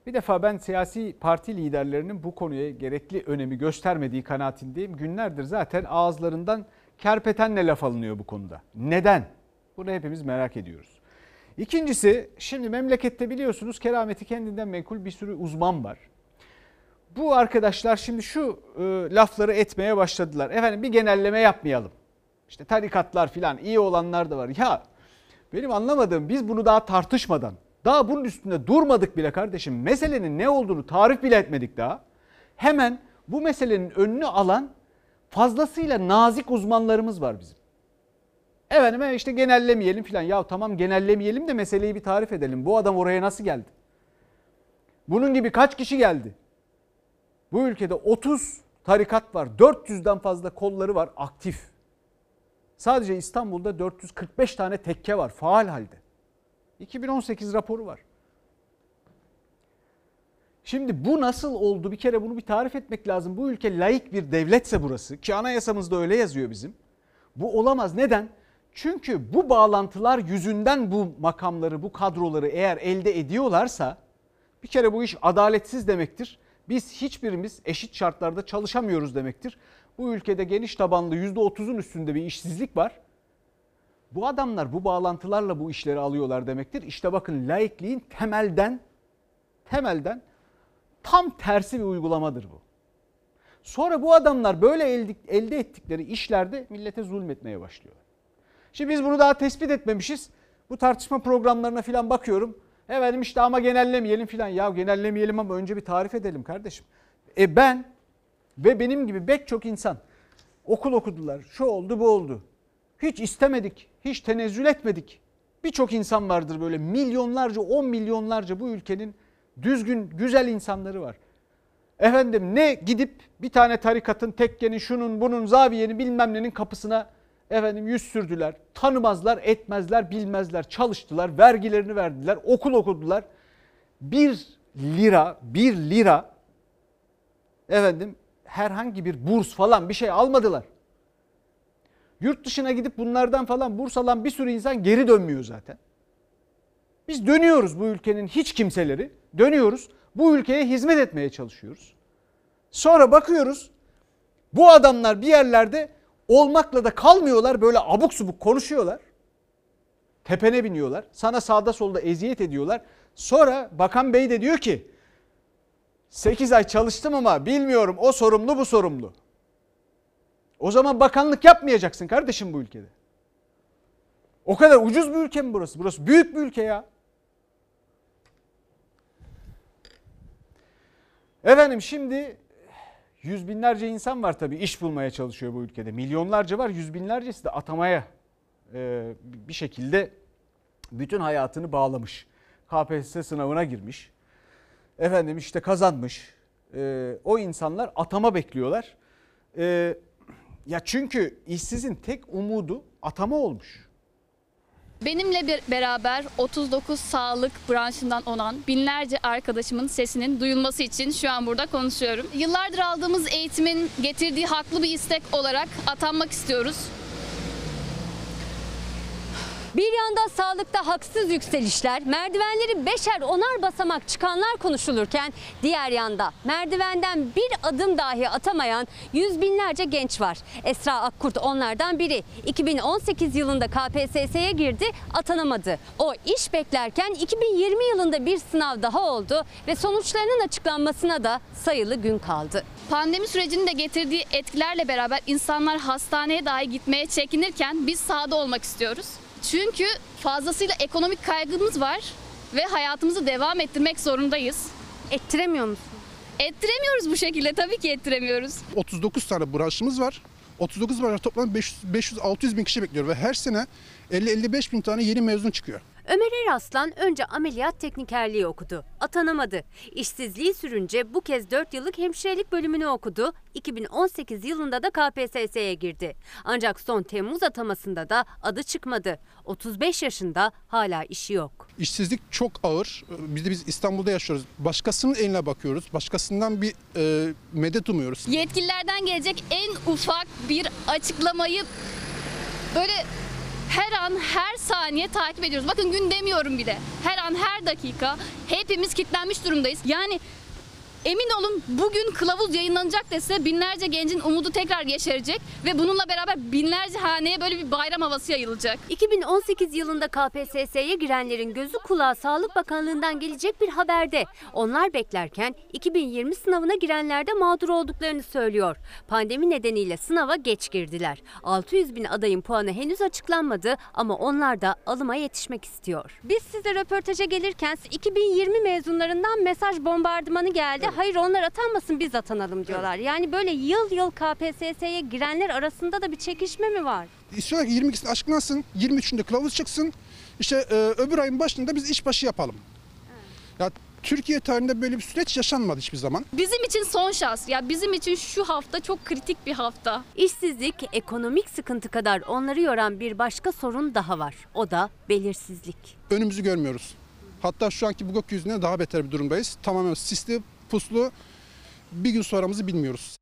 Bir defa ben siyasi parti liderlerinin bu konuya gerekli önemi göstermediği kanaatindeyim. Günlerdir zaten ağızlarından kerpetenle laf alınıyor bu konuda. Neden? Bunu hepimiz merak ediyoruz. İkincisi şimdi memlekette biliyorsunuz kerameti kendinden menkul bir sürü uzman var. Bu arkadaşlar şimdi şu e, lafları etmeye başladılar. Efendim bir genelleme yapmayalım. İşte tarikatlar filan iyi olanlar da var. Ya benim anlamadığım biz bunu daha tartışmadan daha bunun üstünde durmadık bile kardeşim. Meselenin ne olduğunu tarif bile etmedik daha. Hemen bu meselenin önünü alan fazlasıyla nazik uzmanlarımız var bizim. Efendim işte genellemeyelim filan. Ya tamam genellemeyelim de meseleyi bir tarif edelim. Bu adam oraya nasıl geldi? Bunun gibi kaç kişi geldi? Bu ülkede 30 tarikat var. 400'den fazla kolları var aktif. Sadece İstanbul'da 445 tane tekke var faal halde. 2018 raporu var. Şimdi bu nasıl oldu? Bir kere bunu bir tarif etmek lazım. Bu ülke layık bir devletse burası ki anayasamızda öyle yazıyor bizim. Bu olamaz. Neden? Çünkü bu bağlantılar yüzünden bu makamları, bu kadroları eğer elde ediyorlarsa bir kere bu iş adaletsiz demektir. Biz hiçbirimiz eşit şartlarda çalışamıyoruz demektir. Bu ülkede geniş tabanlı %30'un üstünde bir işsizlik var. Bu adamlar bu bağlantılarla bu işleri alıyorlar demektir. İşte bakın laikliğin temelden temelden tam tersi bir uygulamadır bu. Sonra bu adamlar böyle elde ettikleri işlerde millete zulmetmeye başlıyorlar. Şimdi biz bunu daha tespit etmemişiz. Bu tartışma programlarına falan bakıyorum. Efendim işte ama genellemeyelim falan. Ya genellemeyelim ama önce bir tarif edelim kardeşim. E ben ve benim gibi pek çok insan okul okudular. Şu oldu bu oldu. Hiç istemedik, hiç tenezzül etmedik. Birçok insan vardır böyle milyonlarca, on milyonlarca bu ülkenin düzgün, güzel insanları var. Efendim ne gidip bir tane tarikatın, tekkenin, şunun, bunun, zaviyenin bilmem nenin kapısına efendim yüz sürdüler. Tanımazlar, etmezler, bilmezler. Çalıştılar, vergilerini verdiler, okul okudular. Bir lira, bir lira efendim herhangi bir burs falan bir şey almadılar. Yurt dışına gidip bunlardan falan burs alan bir sürü insan geri dönmüyor zaten. Biz dönüyoruz bu ülkenin hiç kimseleri. Dönüyoruz. Bu ülkeye hizmet etmeye çalışıyoruz. Sonra bakıyoruz bu adamlar bir yerlerde olmakla da kalmıyorlar. Böyle abuk subuk konuşuyorlar. Tepene biniyorlar. Sana sağda solda eziyet ediyorlar. Sonra bakan bey de diyor ki 8 ay çalıştım ama bilmiyorum o sorumlu bu sorumlu. O zaman bakanlık yapmayacaksın kardeşim bu ülkede. O kadar ucuz bir ülke mi burası? Burası büyük bir ülke ya. Efendim şimdi yüz binlerce insan var tabii iş bulmaya çalışıyor bu ülkede. Milyonlarca var yüz binlercesi de atamaya e, bir şekilde bütün hayatını bağlamış. KPSS sınavına girmiş. Efendim işte kazanmış. E, o insanlar atama bekliyorlar. Ya çünkü işsizin tek umudu atama olmuş. Benimle bir beraber 39 sağlık branşından olan binlerce arkadaşımın sesinin duyulması için şu an burada konuşuyorum. Yıllardır aldığımız eğitimin getirdiği haklı bir istek olarak atanmak istiyoruz. Bir yanda sağlıkta haksız yükselişler, merdivenleri beşer onar basamak çıkanlar konuşulurken diğer yanda merdivenden bir adım dahi atamayan yüz binlerce genç var. Esra Akkurt onlardan biri. 2018 yılında KPSS'ye girdi, atanamadı. O iş beklerken 2020 yılında bir sınav daha oldu ve sonuçlarının açıklanmasına da sayılı gün kaldı. Pandemi sürecinin de getirdiği etkilerle beraber insanlar hastaneye dahi gitmeye çekinirken biz sahada olmak istiyoruz. Çünkü fazlasıyla ekonomik kaygımız var ve hayatımızı devam ettirmek zorundayız. Ettiremiyor musun? Ettiremiyoruz bu şekilde tabii ki ettiremiyoruz. 39 tane branşımız var. 39 branş toplam 500-600 bin kişi bekliyor ve her sene 50-55 bin tane yeni mezun çıkıyor. Ömer Eraslan önce ameliyat teknikerliği okudu. Atanamadı. İşsizliği sürünce bu kez 4 yıllık hemşirelik bölümünü okudu. 2018 yılında da KPSS'ye girdi. Ancak son Temmuz atamasında da adı çıkmadı. 35 yaşında hala işi yok. İşsizlik çok ağır. Biz de biz İstanbul'da yaşıyoruz. Başkasının eline bakıyoruz. Başkasından bir e, medet umuyoruz. Yetkililerden gelecek en ufak bir açıklamayı böyle her an her saniye takip ediyoruz. Bakın gün demiyorum bile. Her an her dakika hepimiz kilitlenmiş durumdayız. Yani Emin olun bugün kılavuz yayınlanacak dese binlerce gencin umudu tekrar yeşerecek ve bununla beraber binlerce haneye böyle bir bayram havası yayılacak. 2018 yılında KPSS'ye girenlerin gözü kulağı Sağlık Bakanlığı'ndan gelecek bir haberde. Onlar beklerken 2020 sınavına girenler de mağdur olduklarını söylüyor. Pandemi nedeniyle sınava geç girdiler. 600 bin adayın puanı henüz açıklanmadı ama onlar da alıma yetişmek istiyor. Biz size röportaja gelirken 2020 mezunlarından mesaj bombardımanı geldi. Hayır onlar atanmasın biz atanalım diyorlar. Yani böyle yıl yıl KPSS'ye girenler arasında da bir çekişme mi var? İstiyorlar ki 22'sinde açıklansın, 23'ünde kılavuz çıksın. İşte e, öbür ayın başında biz işbaşı yapalım. Ya Türkiye tarihinde böyle bir süreç yaşanmadı hiçbir zaman. Bizim için son şans. Ya bizim için şu hafta çok kritik bir hafta. İşsizlik, ekonomik sıkıntı kadar onları yoran bir başka sorun daha var. O da belirsizlik. Önümüzü görmüyoruz. Hatta şu anki bu gökyüzünde daha beter bir durumdayız. Tamamen sisli, puslu bir gün sonramızı bilmiyoruz.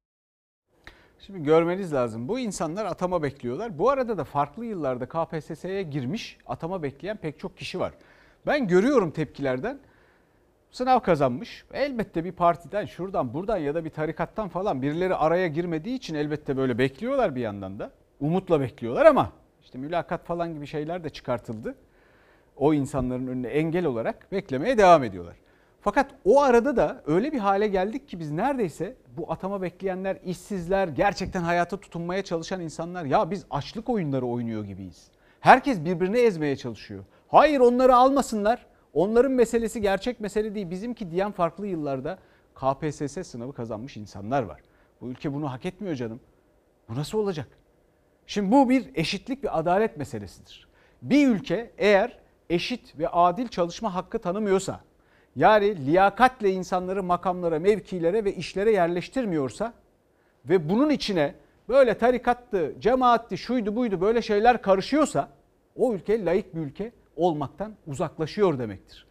Şimdi görmeniz lazım. Bu insanlar atama bekliyorlar. Bu arada da farklı yıllarda KPSS'ye girmiş atama bekleyen pek çok kişi var. Ben görüyorum tepkilerden. Sınav kazanmış. Elbette bir partiden şuradan buradan ya da bir tarikattan falan birileri araya girmediği için elbette böyle bekliyorlar bir yandan da. Umutla bekliyorlar ama işte mülakat falan gibi şeyler de çıkartıldı. O insanların önüne engel olarak beklemeye devam ediyorlar. Fakat o arada da öyle bir hale geldik ki biz neredeyse bu atama bekleyenler, işsizler, gerçekten hayata tutunmaya çalışan insanlar ya biz açlık oyunları oynuyor gibiyiz. Herkes birbirini ezmeye çalışıyor. Hayır onları almasınlar. Onların meselesi gerçek mesele değil. Bizimki diyen farklı yıllarda KPSS sınavı kazanmış insanlar var. Bu ülke bunu hak etmiyor canım. Bu nasıl olacak? Şimdi bu bir eşitlik ve adalet meselesidir. Bir ülke eğer eşit ve adil çalışma hakkı tanımıyorsa, yani liyakatle insanları makamlara, mevkilere ve işlere yerleştirmiyorsa ve bunun içine böyle tarikattı, cemaatti, şuydu buydu böyle şeyler karışıyorsa o ülke layık bir ülke olmaktan uzaklaşıyor demektir.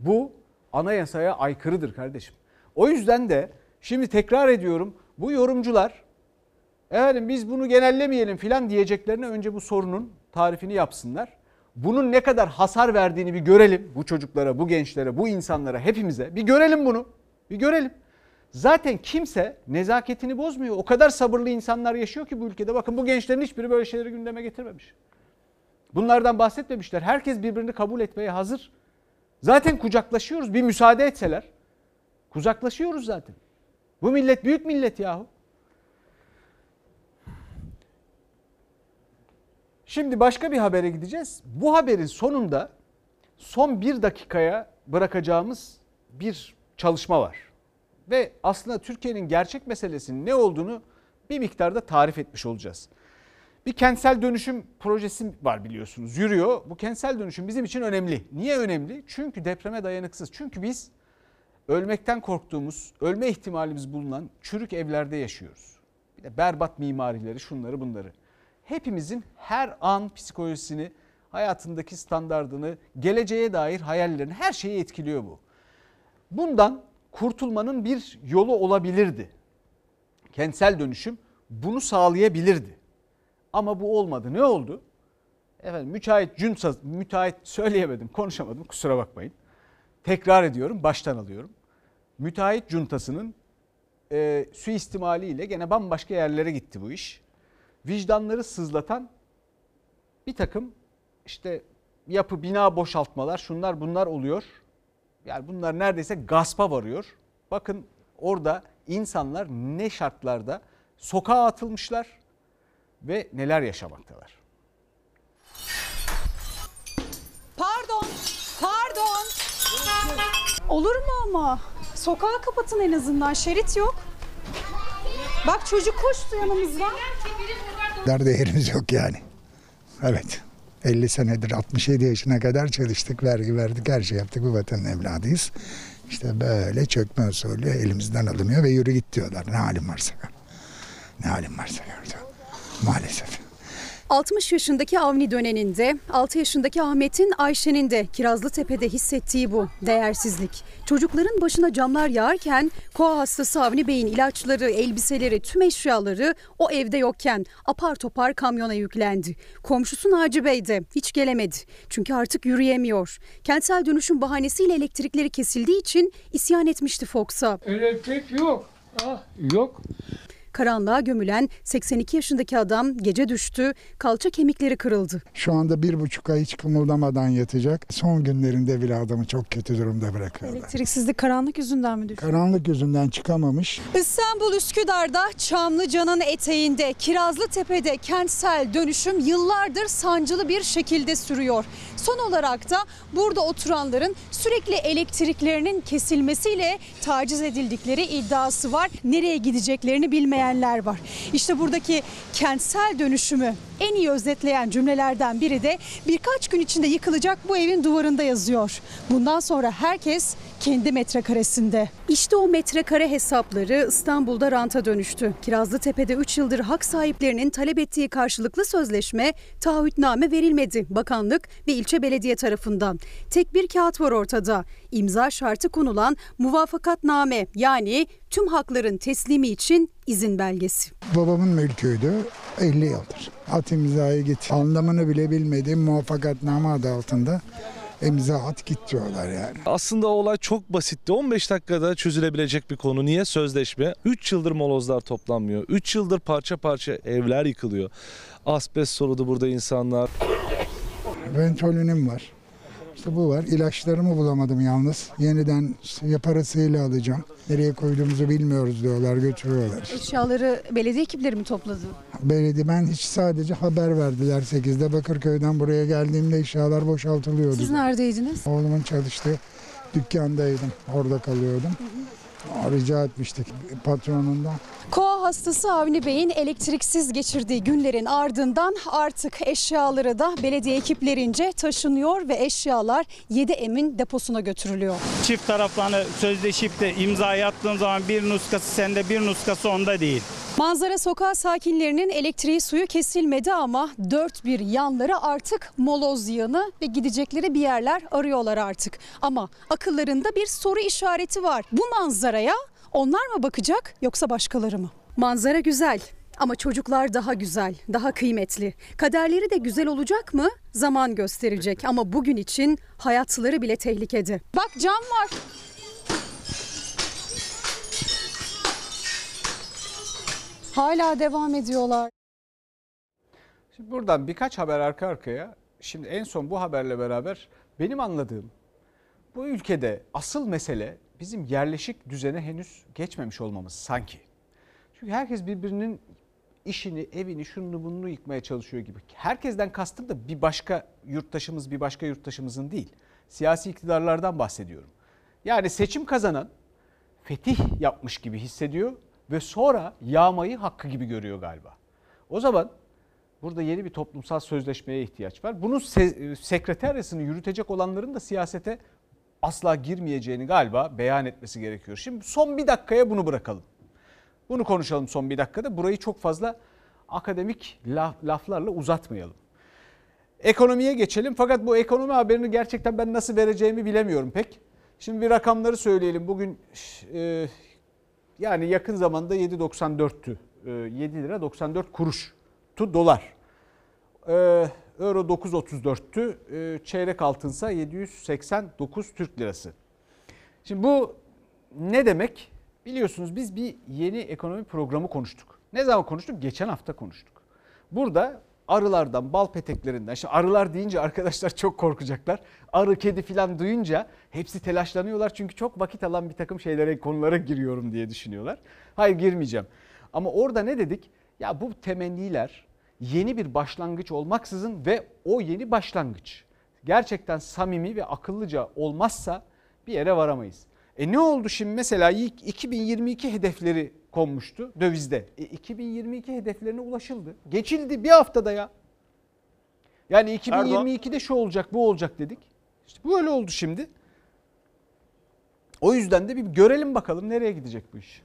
Bu anayasaya aykırıdır kardeşim. O yüzden de şimdi tekrar ediyorum bu yorumcular efendim biz bunu genellemeyelim filan diyeceklerine önce bu sorunun tarifini yapsınlar. Bunun ne kadar hasar verdiğini bir görelim bu çocuklara, bu gençlere, bu insanlara, hepimize. Bir görelim bunu. Bir görelim. Zaten kimse nezaketini bozmuyor. O kadar sabırlı insanlar yaşıyor ki bu ülkede. Bakın bu gençlerin hiçbiri böyle şeyleri gündeme getirmemiş. Bunlardan bahsetmemişler. Herkes birbirini kabul etmeye hazır. Zaten kucaklaşıyoruz. Bir müsaade etseler. Kucaklaşıyoruz zaten. Bu millet büyük millet yahu. Şimdi başka bir habere gideceğiz. Bu haberin sonunda son bir dakikaya bırakacağımız bir çalışma var. Ve aslında Türkiye'nin gerçek meselesinin ne olduğunu bir miktarda tarif etmiş olacağız. Bir kentsel dönüşüm projesi var biliyorsunuz yürüyor. Bu kentsel dönüşüm bizim için önemli. Niye önemli? Çünkü depreme dayanıksız. Çünkü biz ölmekten korktuğumuz, ölme ihtimalimiz bulunan çürük evlerde yaşıyoruz. Bir de berbat mimarileri, şunları bunları. Hepimizin her an psikolojisini, hayatındaki standardını, geleceğe dair hayallerini, her şeyi etkiliyor bu. Bundan kurtulmanın bir yolu olabilirdi. Kentsel dönüşüm bunu sağlayabilirdi. Ama bu olmadı. Ne oldu? Efendim müteahhit cünsa, müteahhit söyleyemedim, konuşamadım kusura bakmayın. Tekrar ediyorum, baştan alıyorum. Müteahhit cuntasının e, suistimaliyle gene bambaşka yerlere gitti bu iş. Vicdanları sızlatan bir takım işte yapı bina boşaltmalar şunlar bunlar oluyor. Yani bunlar neredeyse gaspa varıyor. Bakın orada insanlar ne şartlarda sokağa atılmışlar ve neler yaşamaktalar. Pardon, pardon. Olur mu ama? Sokağı kapatın en azından, şerit yok. Bak çocuk koştu yanımızdan. Dar değerimiz yok yani. Evet. 50 senedir 67 yaşına kadar çalıştık, vergi verdik, her şey yaptık. Bu vatanın evladıyız. İşte böyle çökme usulü elimizden alınıyor ve yürü git diyorlar. Ne halim varsa. Ne halim varsa gör. Maalesef. 60 yaşındaki Avni döneminde 6 yaşındaki Ahmet'in Ayşe'nin de Kirazlıtepe'de hissettiği bu değersizlik. Çocukların başına camlar yağarken koa hastası Avni Bey'in ilaçları, elbiseleri, tüm eşyaları o evde yokken apar topar kamyona yüklendi. Komşusu Naci Bey de hiç gelemedi. Çünkü artık yürüyemiyor. Kentsel dönüşüm bahanesiyle elektrikleri kesildiği için isyan etmişti Fox'a. Elektrik yok. Ah, yok. Karanlığa gömülen 82 yaşındaki adam gece düştü, kalça kemikleri kırıldı. Şu anda bir buçuk ay hiç kımıldamadan yatacak. Son günlerinde bile adamı çok kötü durumda bırakıyorlar. Elektriksizlik karanlık yüzünden mi düştü? Karanlık yüzünden çıkamamış. İstanbul Üsküdar'da Çamlıca'nın eteğinde Kirazlıtepe'de kentsel dönüşüm yıllardır sancılı bir şekilde sürüyor. Son olarak da burada oturanların sürekli elektriklerinin kesilmesiyle taciz edildikleri iddiası var. Nereye gideceklerini bilmeyenler var. İşte buradaki kentsel dönüşümü en iyi özetleyen cümlelerden biri de birkaç gün içinde yıkılacak bu evin duvarında yazıyor. Bundan sonra herkes kendi metrekaresinde. İşte o metrekare hesapları İstanbul'da ranta dönüştü. Kirazlıtepe'de 3 yıldır hak sahiplerinin talep ettiği karşılıklı sözleşme, taahhütname verilmedi bakanlık ve ilçe belediye tarafından. Tek bir kağıt var ortada. İmza şartı konulan muvafakatname yani tüm hakların teslimi için izin belgesi. Babamın mülküydü 50 yıldır. At imzayı git. Anlamını bile bilmediğim muvaffakatname adı altında imza at git diyorlar yani. Aslında olay çok basitti. 15 dakikada çözülebilecek bir konu. Niye sözleşme? 3 yıldır molozlar toplanmıyor. 3 yıldır parça parça evler yıkılıyor. Asbest soludu burada insanlar. Ventolinim var. İşte bu var. İlaçlarımı bulamadım yalnız. Yeniden parasıyla alacağım. Nereye koyduğumuzu bilmiyoruz diyorlar, götürüyorlar. Eşyaları belediye ekipleri mi topladı? Belediye ben hiç sadece haber verdiler 8'de Bakırköy'den buraya geldiğimde eşyalar boşaltılıyordu. Siz neredeydiniz? Oğlumun çalıştığı dükkandaydım. Orada kalıyordum. Rica etmiştik patronundan. Koa hastası Avni Bey'in elektriksiz geçirdiği günlerin ardından artık eşyaları da belediye ekiplerince taşınıyor ve eşyalar 7 Emin deposuna götürülüyor. Çift taraflarını sözleşip de imza attığın zaman bir nuskası sende bir nuskası onda değil. Manzara sokağı sakinlerinin elektriği suyu kesilmedi ama dört bir yanları artık moloz yığını ve gidecekleri bir yerler arıyorlar artık. Ama akıllarında bir soru işareti var. Bu manzaraya onlar mı bakacak yoksa başkaları mı? Manzara güzel ama çocuklar daha güzel, daha kıymetli. Kaderleri de güzel olacak mı? Zaman gösterecek ama bugün için hayatları bile tehlikede. Bak cam var. Hala devam ediyorlar. Şimdi buradan birkaç haber arka arkaya. Şimdi en son bu haberle beraber benim anladığım bu ülkede asıl mesele bizim yerleşik düzene henüz geçmemiş olmamız sanki. Çünkü herkes birbirinin işini, evini, şunu bunu yıkmaya çalışıyor gibi. Herkesten kastım da bir başka yurttaşımız, bir başka yurttaşımızın değil. Siyasi iktidarlardan bahsediyorum. Yani seçim kazanan fetih yapmış gibi hissediyor ve sonra yağmayı hakkı gibi görüyor galiba. O zaman burada yeni bir toplumsal sözleşmeye ihtiyaç var. Bunun se- sekreteryasını yürütecek olanların da siyasete asla girmeyeceğini galiba beyan etmesi gerekiyor. Şimdi son bir dakikaya bunu bırakalım. Bunu konuşalım son bir dakikada. Burayı çok fazla akademik laf, laflarla uzatmayalım. Ekonomiye geçelim fakat bu ekonomi haberini gerçekten ben nasıl vereceğimi bilemiyorum pek. Şimdi bir rakamları söyleyelim. Bugün e, yani yakın zamanda 7.94'tü. E, 7 lira 94 kuruş tu dolar. E, Euro 9.34'tü. E, çeyrek altınsa 789 Türk lirası. Şimdi bu ne demek? Biliyorsunuz biz bir yeni ekonomi programı konuştuk. Ne zaman konuştuk? Geçen hafta konuştuk. Burada arılardan, bal peteklerinden, işte arılar deyince arkadaşlar çok korkacaklar. Arı, kedi filan duyunca hepsi telaşlanıyorlar. Çünkü çok vakit alan bir takım şeylere, konulara giriyorum diye düşünüyorlar. Hayır girmeyeceğim. Ama orada ne dedik? Ya bu temenniler yeni bir başlangıç olmaksızın ve o yeni başlangıç gerçekten samimi ve akıllıca olmazsa bir yere varamayız. E ne oldu şimdi mesela ilk 2022 hedefleri konmuştu dövizde. E 2022 hedeflerine ulaşıldı. Geçildi bir haftada ya. Yani 2022'de şu olacak bu olacak dedik. İşte böyle oldu şimdi. O yüzden de bir görelim bakalım nereye gidecek bu iş.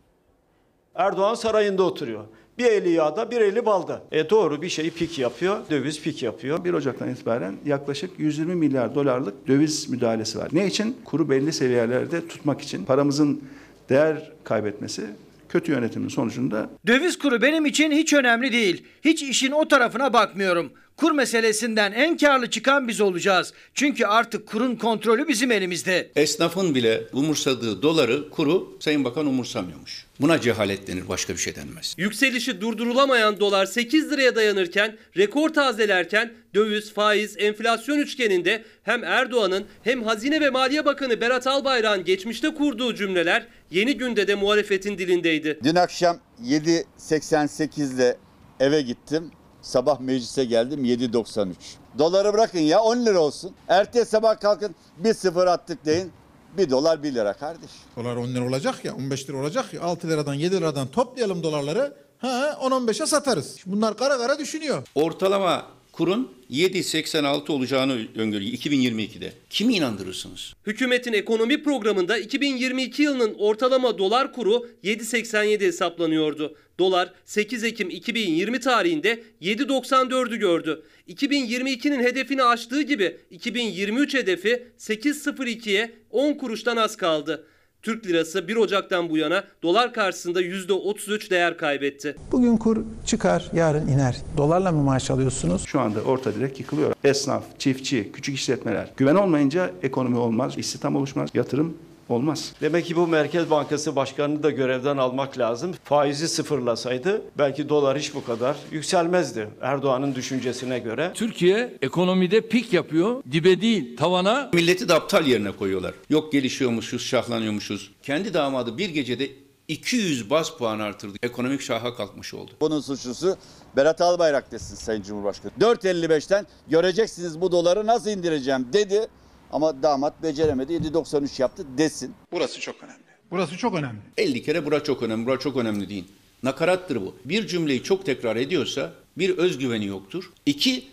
Erdoğan sarayında oturuyor. Bir eli yağda bir eli balda. E doğru bir şey pik yapıyor. Döviz pik yapıyor. 1 Ocak'tan itibaren yaklaşık 120 milyar dolarlık döviz müdahalesi var. Ne için? Kuru belli seviyelerde tutmak için. Paramızın değer kaybetmesi kötü yönetimin sonucunda Döviz kuru benim için hiç önemli değil. Hiç işin o tarafına bakmıyorum. Kur meselesinden en karlı çıkan biz olacağız. Çünkü artık kurun kontrolü bizim elimizde. Esnafın bile umursadığı doları kuru Sayın Bakan umursamıyormuş. Buna cehalet denir başka bir şey denmez. Yükselişi durdurulamayan dolar 8 liraya dayanırken, rekor tazelerken döviz, faiz, enflasyon üçgeninde hem Erdoğan'ın hem Hazine ve Maliye Bakanı Berat Albayrak'ın geçmişte kurduğu cümleler yeni günde de muhalefetin dilindeydi. Dün akşam 7.88'de eve gittim. Sabah meclise geldim 7.93. Doları bırakın ya 10 lira olsun. Ertesi sabah kalkın bir sıfır attık deyin. 1 dolar 1 lira kardeş. Dolar 10 lira olacak ya 15 lira olacak ya 6 liradan 7 liradan toplayalım dolarları. Ha 10-15'e satarız. Bunlar kara kara düşünüyor. Ortalama kurun 7.86 olacağını öngörüyor 2022'de. Kimi inandırırsınız? Hükümetin ekonomi programında 2022 yılının ortalama dolar kuru 7.87 hesaplanıyordu. Dolar 8 Ekim 2020 tarihinde 7.94'ü gördü. 2022'nin hedefini aştığı gibi 2023 hedefi 8.02'ye 10 kuruştan az kaldı. Türk lirası 1 Ocak'tan bu yana dolar karşısında %33 değer kaybetti. Bugün kur çıkar, yarın iner. Dolarla mı maaş alıyorsunuz? şu anda orta direk yıkılıyor. Esnaf, çiftçi, küçük işletmeler. Güven olmayınca ekonomi olmaz, istihdam oluşmaz, yatırım olmaz. Demek ki bu Merkez Bankası Başkanı'nı da görevden almak lazım. Faizi sıfırlasaydı belki dolar hiç bu kadar yükselmezdi Erdoğan'ın düşüncesine göre. Türkiye ekonomide pik yapıyor. Dibe değil tavana. Milleti de aptal yerine koyuyorlar. Yok gelişiyormuşuz, şahlanıyormuşuz. Kendi damadı bir gecede 200 bas puan artırdı. Ekonomik şaha kalkmış oldu. Bunun suçlusu Berat Albayrak desin Sayın Cumhurbaşkanı. 4.55'ten göreceksiniz bu doları nasıl indireceğim dedi. Ama damat beceremedi 7.93 yaptı desin. Burası çok önemli. Burası çok önemli. 50 kere bura çok önemli, bura çok önemli deyin. Nakarattır bu. Bir cümleyi çok tekrar ediyorsa bir özgüveni yoktur. İki,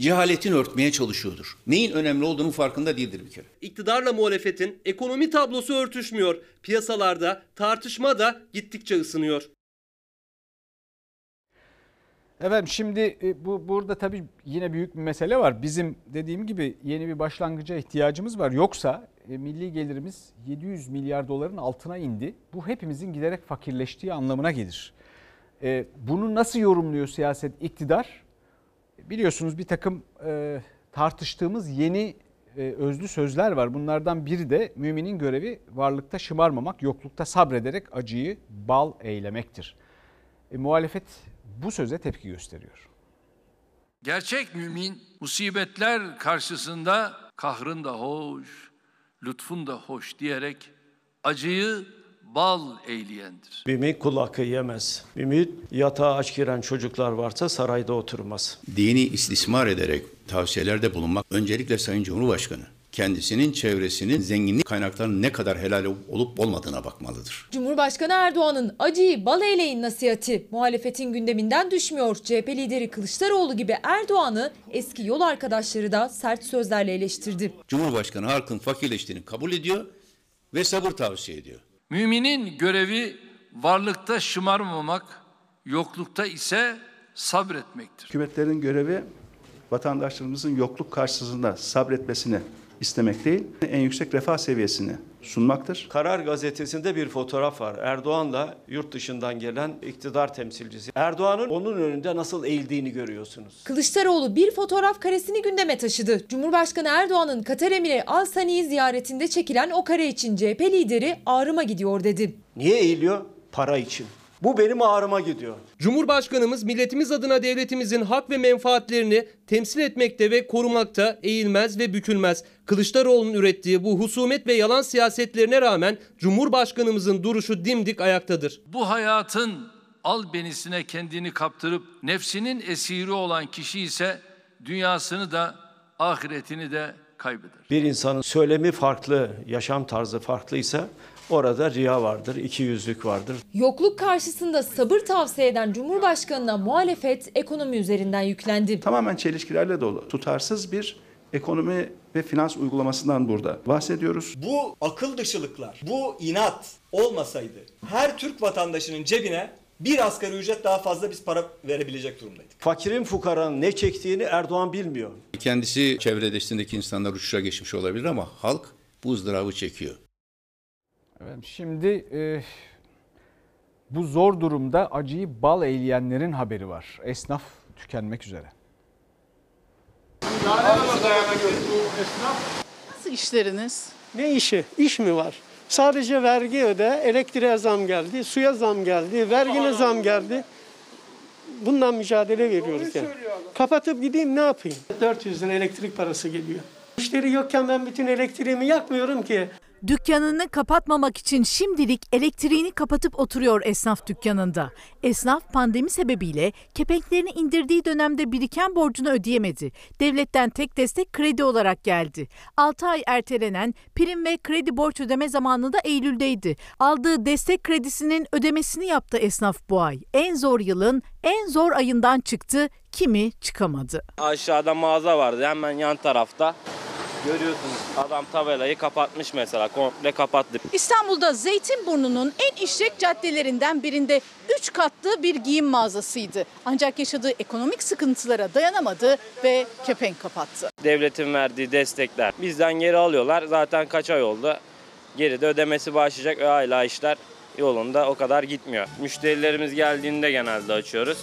cehaletini örtmeye çalışıyordur. Neyin önemli olduğunun farkında değildir bir kere. İktidarla muhalefetin ekonomi tablosu örtüşmüyor. Piyasalarda tartışma da gittikçe ısınıyor. Efendim şimdi e, bu burada tabii yine büyük bir mesele var. Bizim dediğim gibi yeni bir başlangıca ihtiyacımız var. Yoksa e, milli gelirimiz 700 milyar doların altına indi. Bu hepimizin giderek fakirleştiği anlamına gelir. E, bunu nasıl yorumluyor siyaset iktidar? Biliyorsunuz bir takım tartıştığımız yeni özlü sözler var. Bunlardan biri de müminin görevi varlıkta şımarmamak, yoklukta sabrederek acıyı bal eylemektir. E, muhalefet bu söze tepki gösteriyor. Gerçek mümin musibetler karşısında kahrın da hoş, lütfun da hoş diyerek acıyı bal eğleyendir. BİM'i kul hakkı yemez. BİM'i yatağa aç giren çocuklar varsa sarayda oturmaz. Dini istismar ederek tavsiyelerde bulunmak öncelikle Sayın Cumhurbaşkanı kendisinin çevresinin zenginlik kaynaklarının ne kadar helal olup olmadığına bakmalıdır. Cumhurbaşkanı Erdoğan'ın acıyı bal eyleyin nasihati muhalefetin gündeminden düşmüyor. CHP lideri Kılıçdaroğlu gibi Erdoğan'ı eski yol arkadaşları da sert sözlerle eleştirdi. Cumhurbaşkanı halkın fakirleştiğini kabul ediyor ve sabır tavsiye ediyor. Müminin görevi varlıkta şımarmamak, yoklukta ise sabretmektir. Hükümetlerin görevi vatandaşlarımızın yokluk karşısında sabretmesini istemek değil, en yüksek refah seviyesini sunmaktır. Karar gazetesinde bir fotoğraf var. Erdoğan'la yurt dışından gelen iktidar temsilcisi. Erdoğan'ın onun önünde nasıl eğildiğini görüyorsunuz. Kılıçdaroğlu bir fotoğraf karesini gündeme taşıdı. Cumhurbaşkanı Erdoğan'ın Katar Emiri Al Sani'yi ziyaretinde çekilen o kare için CHP lideri ağrıma gidiyor dedi. Niye eğiliyor? Para için. Bu benim ağrıma gidiyor. Cumhurbaşkanımız milletimiz adına devletimizin hak ve menfaatlerini temsil etmekte ve korumakta eğilmez ve bükülmez. Kılıçdaroğlu'nun ürettiği bu husumet ve yalan siyasetlerine rağmen Cumhurbaşkanımızın duruşu dimdik ayaktadır. Bu hayatın albenisine kendini kaptırıp nefsinin esiri olan kişi ise dünyasını da ahiretini de kaybeder. Bir insanın söylemi farklı, yaşam tarzı farklıysa orada riya vardır, iki yüzlük vardır. Yokluk karşısında sabır tavsiye eden Cumhurbaşkanı'na muhalefet ekonomi üzerinden yüklendi. Tamamen çelişkilerle dolu, tutarsız bir ekonomi ve finans uygulamasından burada bahsediyoruz. Bu akıl dışılıklar, bu inat olmasaydı her Türk vatandaşının cebine bir asgari ücret daha fazla biz para verebilecek durumdaydık. Fakirin fukaranın ne çektiğini Erdoğan bilmiyor. Kendisi çevredesindeki insanlar uçuşa geçmiş olabilir ama halk bu ızdırabı çekiyor. Efendim, şimdi e, bu zor durumda acıyı bal eğleyenlerin haberi var. Esnaf tükenmek üzere. Nasıl işleriniz? Ne işi? İş mi var? Sadece vergi öde, elektriğe zam geldi, suya zam geldi, vergine zam geldi. Bundan mücadele veriyoruz yani. Kapatıp gideyim ne yapayım? 400 lira elektrik parası geliyor. Müşteri yokken ben bütün elektriğimi yakmıyorum ki. Dükkanını kapatmamak için şimdilik elektriğini kapatıp oturuyor esnaf dükkanında. Esnaf pandemi sebebiyle kepenklerini indirdiği dönemde biriken borcunu ödeyemedi. Devletten tek destek kredi olarak geldi. 6 ay ertelenen prim ve kredi borç ödeme zamanı da Eylül'deydi. Aldığı destek kredisinin ödemesini yaptı esnaf bu ay. En zor yılın en zor ayından çıktı, kimi çıkamadı. Aşağıda mağaza vardı hemen yan tarafta. Görüyorsunuz adam tabelayı kapatmış mesela komple kapattı. İstanbul'da Zeytinburnu'nun en işlek caddelerinden birinde 3 katlı bir giyim mağazasıydı. Ancak yaşadığı ekonomik sıkıntılara dayanamadı ve kepenk kapattı. Devletin verdiği destekler bizden geri alıyorlar. Zaten kaç ay oldu. Geri de ödemesi başlayacak ve hala işler yolunda o kadar gitmiyor. Müşterilerimiz geldiğinde genelde açıyoruz.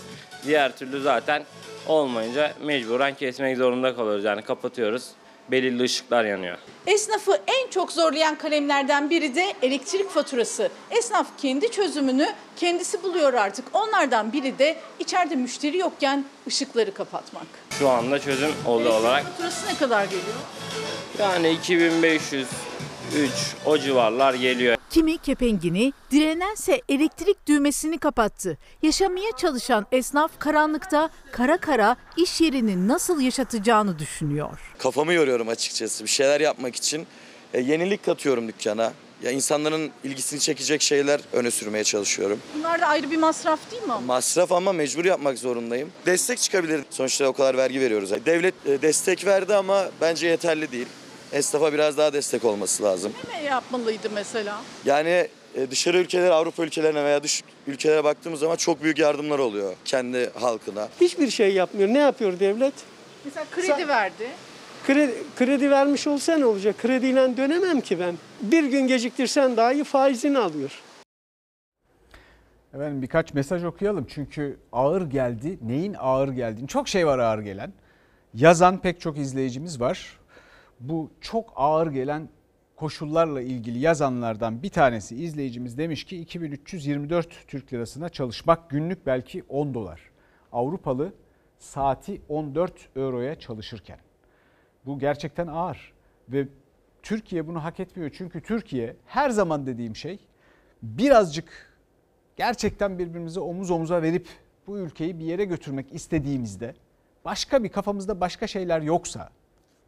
Diğer türlü zaten olmayınca mecburen kesmek zorunda kalıyoruz. Yani kapatıyoruz. Belirli ışıklar yanıyor. Esnafı en çok zorlayan kalemlerden biri de elektrik faturası. Esnaf kendi çözümünü kendisi buluyor artık. Onlardan biri de içeride müşteri yokken ışıkları kapatmak. Şu anda çözüm oldu olarak Faturası ne kadar geliyor? yani 2500 3 o civarlar geliyor. Kimi kepengini, direnense elektrik düğmesini kapattı. Yaşamaya çalışan esnaf karanlıkta kara kara iş yerini nasıl yaşatacağını düşünüyor. Kafamı yoruyorum açıkçası bir şeyler yapmak için. E, yenilik katıyorum dükkana. Ya insanların ilgisini çekecek şeyler öne sürmeye çalışıyorum. Bunlar da ayrı bir masraf değil mi? Masraf ama mecbur yapmak zorundayım. Destek çıkabilir. Sonuçta o kadar vergi veriyoruz. Devlet e, destek verdi ama bence yeterli değil. Esnafa biraz daha destek olması lazım. Ne yapmalıydı mesela? Yani e, dışarı ülkeler, Avrupa ülkelerine veya dış ülkelere baktığımız zaman çok büyük yardımlar oluyor kendi halkına. Hiçbir şey yapmıyor. Ne yapıyor devlet? Mesela kredi verdi. Kredi, kredi vermiş olsa ne olacak? Krediyle dönemem ki ben. Bir gün geciktirsen dahi faizini alıyor. Efendim birkaç mesaj okuyalım çünkü ağır geldi. Neyin ağır geldiğini çok şey var ağır gelen. Yazan pek çok izleyicimiz var. Bu çok ağır gelen koşullarla ilgili yazanlardan bir tanesi izleyicimiz demiş ki 2324 Türk lirasına çalışmak günlük belki 10 dolar. Avrupalı saati 14 euroya çalışırken. Bu gerçekten ağır ve Türkiye bunu hak etmiyor. Çünkü Türkiye her zaman dediğim şey birazcık gerçekten birbirimize omuz omuza verip bu ülkeyi bir yere götürmek istediğimizde başka bir kafamızda başka şeyler yoksa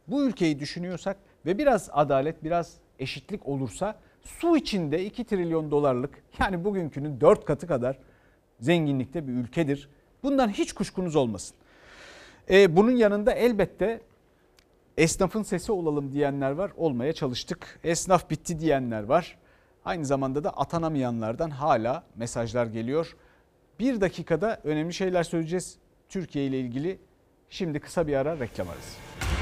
bu ülkeyi düşünüyorsak ve biraz adalet biraz eşitlik olursa su içinde 2 trilyon dolarlık yani bugünkünün 4 katı kadar zenginlikte bir ülkedir. Bundan hiç kuşkunuz olmasın. Ee, bunun yanında elbette esnafın sesi olalım diyenler var. Olmaya çalıştık. Esnaf bitti diyenler var. Aynı zamanda da atanamayanlardan hala mesajlar geliyor. Bir dakikada önemli şeyler söyleyeceğiz Türkiye ile ilgili. Şimdi kısa bir ara reklam arası.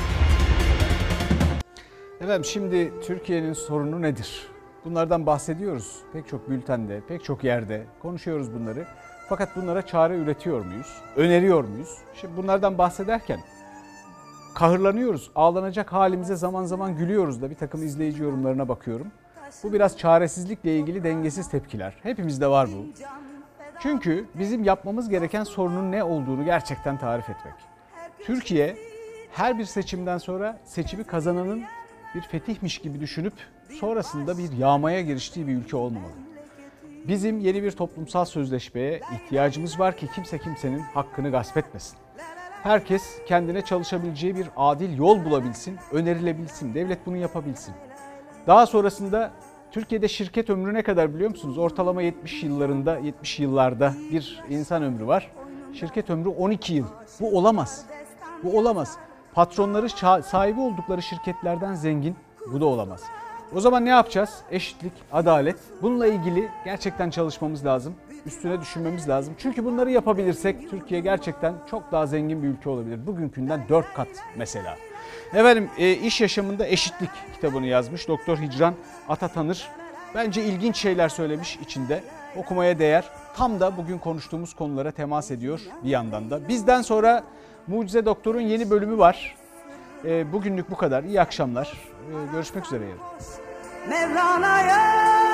Efendim şimdi Türkiye'nin sorunu nedir? Bunlardan bahsediyoruz. Pek çok bültende, pek çok yerde konuşuyoruz bunları. Fakat bunlara çare üretiyor muyuz? Öneriyor muyuz? Şimdi bunlardan bahsederken kahırlanıyoruz. Ağlanacak halimize zaman zaman gülüyoruz da bir takım izleyici yorumlarına bakıyorum. Bu biraz çaresizlikle ilgili dengesiz tepkiler. Hepimizde var bu. Çünkü bizim yapmamız gereken sorunun ne olduğunu gerçekten tarif etmek. Türkiye her bir seçimden sonra seçimi kazananın bir fetihmiş gibi düşünüp sonrasında bir yağmaya giriştiği bir ülke olmamalı. Bizim yeni bir toplumsal sözleşmeye ihtiyacımız var ki kimse kimsenin hakkını gasp etmesin. Herkes kendine çalışabileceği bir adil yol bulabilsin, önerilebilsin, devlet bunu yapabilsin. Daha sonrasında Türkiye'de şirket ömrü ne kadar biliyor musunuz? Ortalama 70 yıllarında, 70 yıllarda bir insan ömrü var. Şirket ömrü 12 yıl. Bu olamaz. Bu olamaz. Patronları sahibi oldukları şirketlerden zengin. Bu da olamaz. O zaman ne yapacağız? Eşitlik, adalet. Bununla ilgili gerçekten çalışmamız lazım. Üstüne düşünmemiz lazım. Çünkü bunları yapabilirsek Türkiye gerçekten çok daha zengin bir ülke olabilir. Bugünkünden 4 kat mesela. Efendim e, iş yaşamında eşitlik kitabını yazmış Doktor Hicran Atatanır. Bence ilginç şeyler söylemiş içinde. Okumaya değer. Tam da bugün konuştuğumuz konulara temas ediyor bir yandan da. Bizden sonra Mucize Doktor'un yeni bölümü var. E, bugünlük bu kadar. İyi akşamlar. E, görüşmek üzere. Mevlana'ya